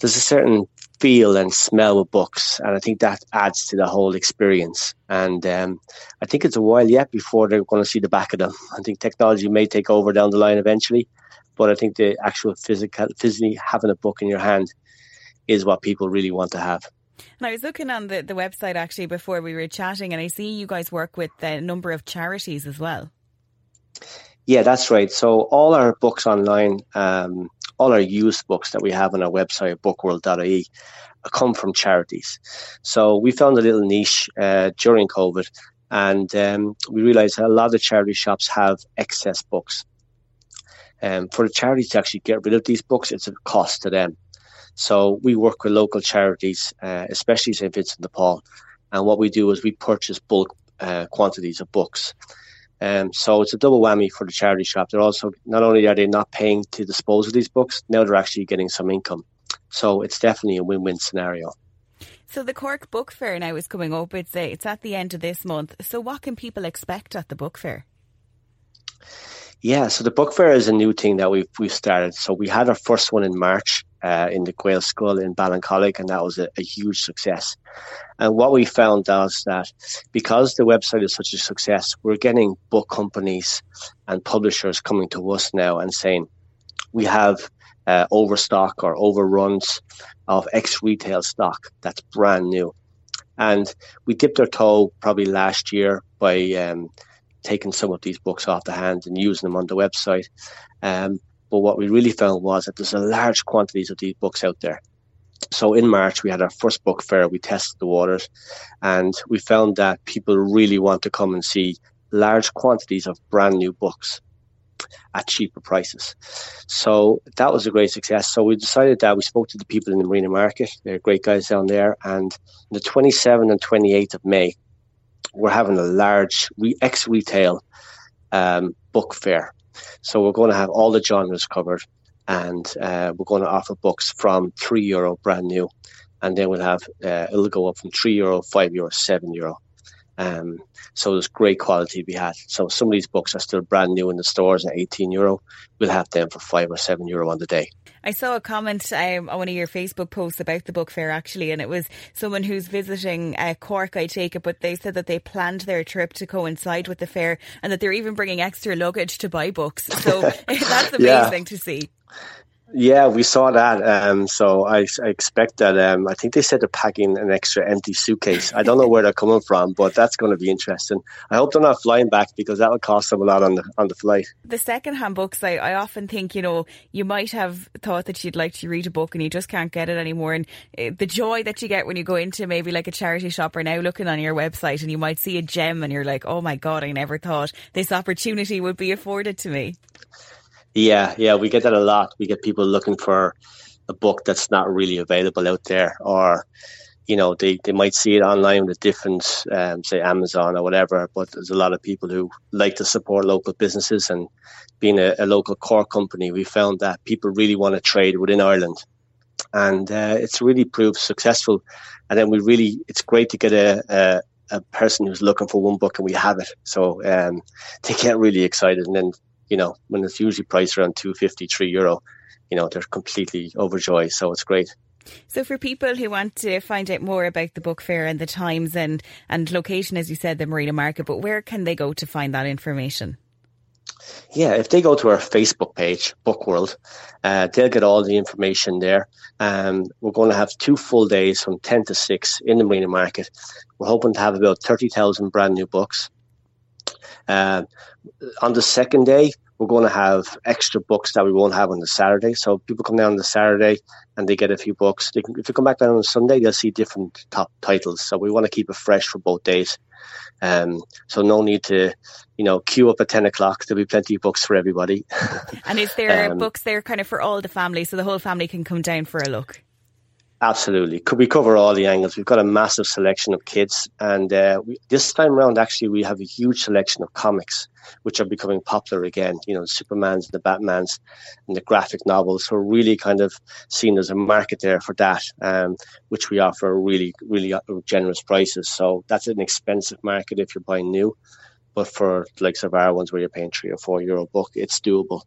There's a certain feel and smell with books, and I think that adds to the whole experience. And um, I think it's a while yet before they're going to see the back of them. I think technology may take over down the line eventually, but I think the actual physical, physically having a book in your hand is what people really want to have. And I was looking on the, the website actually before we were chatting, and I see you guys work with a number of charities as well. Yeah, that's right. So all our books online, um, all our used books that we have on our website, bookworld.ie, come from charities. So we found a little niche uh, during COVID, and um, we realized a lot of charity shops have excess books. Um, for the charities to actually get rid of these books, it's a cost to them. So we work with local charities, uh, especially St. Vincent de Paul, and what we do is we purchase bulk uh, quantities of books. Um, so it's a double whammy for the charity shop. They're also not only are they not paying to dispose of these books, now they're actually getting some income. So it's definitely a win-win scenario. So the Cork Book Fair now is coming up. It's a, it's at the end of this month. So what can people expect at the book fair? Yeah, so the book fair is a new thing that we've we've started. So we had our first one in March uh, in the Gaelscoil in Ballincollig, and that was a, a, huge success. And what we found was that because the website is such a success, we're getting book companies and publishers coming to us now and saying, we have uh, overstock or overruns of ex retail stock that's brand new. And we dipped our toe probably last year by um, taking some of these books off the hand and using them on the website. Um, but what we really found was that there's a large quantities of these books out there. So in March, we had our first book fair. We tested the waters and we found that people really want to come and see large quantities of brand new books at cheaper prices. So that was a great success. So we decided that we spoke to the people in the Marina Market. They're great guys down there. And the 27th and 28th of May, we're having a large ex retail um, book fair. So we're going to have all the genres covered, and uh, we're going to offer books from three euro brand new, and then we'll have uh, it'll go up from three euro, five euro, seven euro. Um, so there's great quality to be had. So some of these books are still brand new in the stores at 18 euro. We'll have them for five or seven euro on the day. I saw a comment um, on one of your Facebook posts about the book fair actually, and it was someone who's visiting uh, Cork, I take it, but they said that they planned their trip to coincide with the fair and that they're even bringing extra luggage to buy books. So that's amazing yeah. to see. Yeah, we saw that. Um, so I, I expect that. Um, I think they said they're packing an extra empty suitcase. I don't know where they're coming from, but that's going to be interesting. I hope they're not flying back because that will cost them a lot on the on the flight. The second-hand books, I, I often think, you know, you might have thought that you'd like to read a book and you just can't get it anymore. And uh, the joy that you get when you go into maybe like a charity shop or now looking on your website and you might see a gem and you're like, oh my god, I never thought this opportunity would be afforded to me. Yeah, yeah, we get that a lot. We get people looking for a book that's not really available out there, or you know, they, they might see it online with different, um, say Amazon or whatever. But there's a lot of people who like to support local businesses, and being a, a local Cork company, we found that people really want to trade within Ireland, and uh, it's really proved successful. And then we really, it's great to get a, a a person who's looking for one book and we have it. So um, they get really excited. And then you know, when it's usually priced around 250, 3 euro, you know, they're completely overjoyed. So it's great. So, for people who want to find out more about the book fair and the times and, and location, as you said, the Marina Market, but where can they go to find that information? Yeah, if they go to our Facebook page, Book World, uh, they'll get all the information there. Um, we're going to have two full days from 10 to 6 in the Marina Market. We're hoping to have about 30,000 brand new books. Uh, on the second day, we're going to have extra books that we won't have on the Saturday. So people come down on the Saturday and they get a few books. They can, if they come back down on Sunday, they'll see different top titles. So we want to keep it fresh for both days. Um, so no need to, you know, queue up at 10 o'clock. There'll be plenty of books for everybody. and is there um, books there kind of for all the family so the whole family can come down for a look? Absolutely. Could we cover all the angles? We've got a massive selection of kids, and uh, we, this time around, actually, we have a huge selection of comics, which are becoming popular again. You know, the Supermans, and the Batmans, and the graphic novels. So, really kind of seen there's a market there for that, um, which we offer really, really uh, generous prices. So, that's an expensive market if you're buying new, but for the likes of our ones where you're paying three or four euro book, it's doable.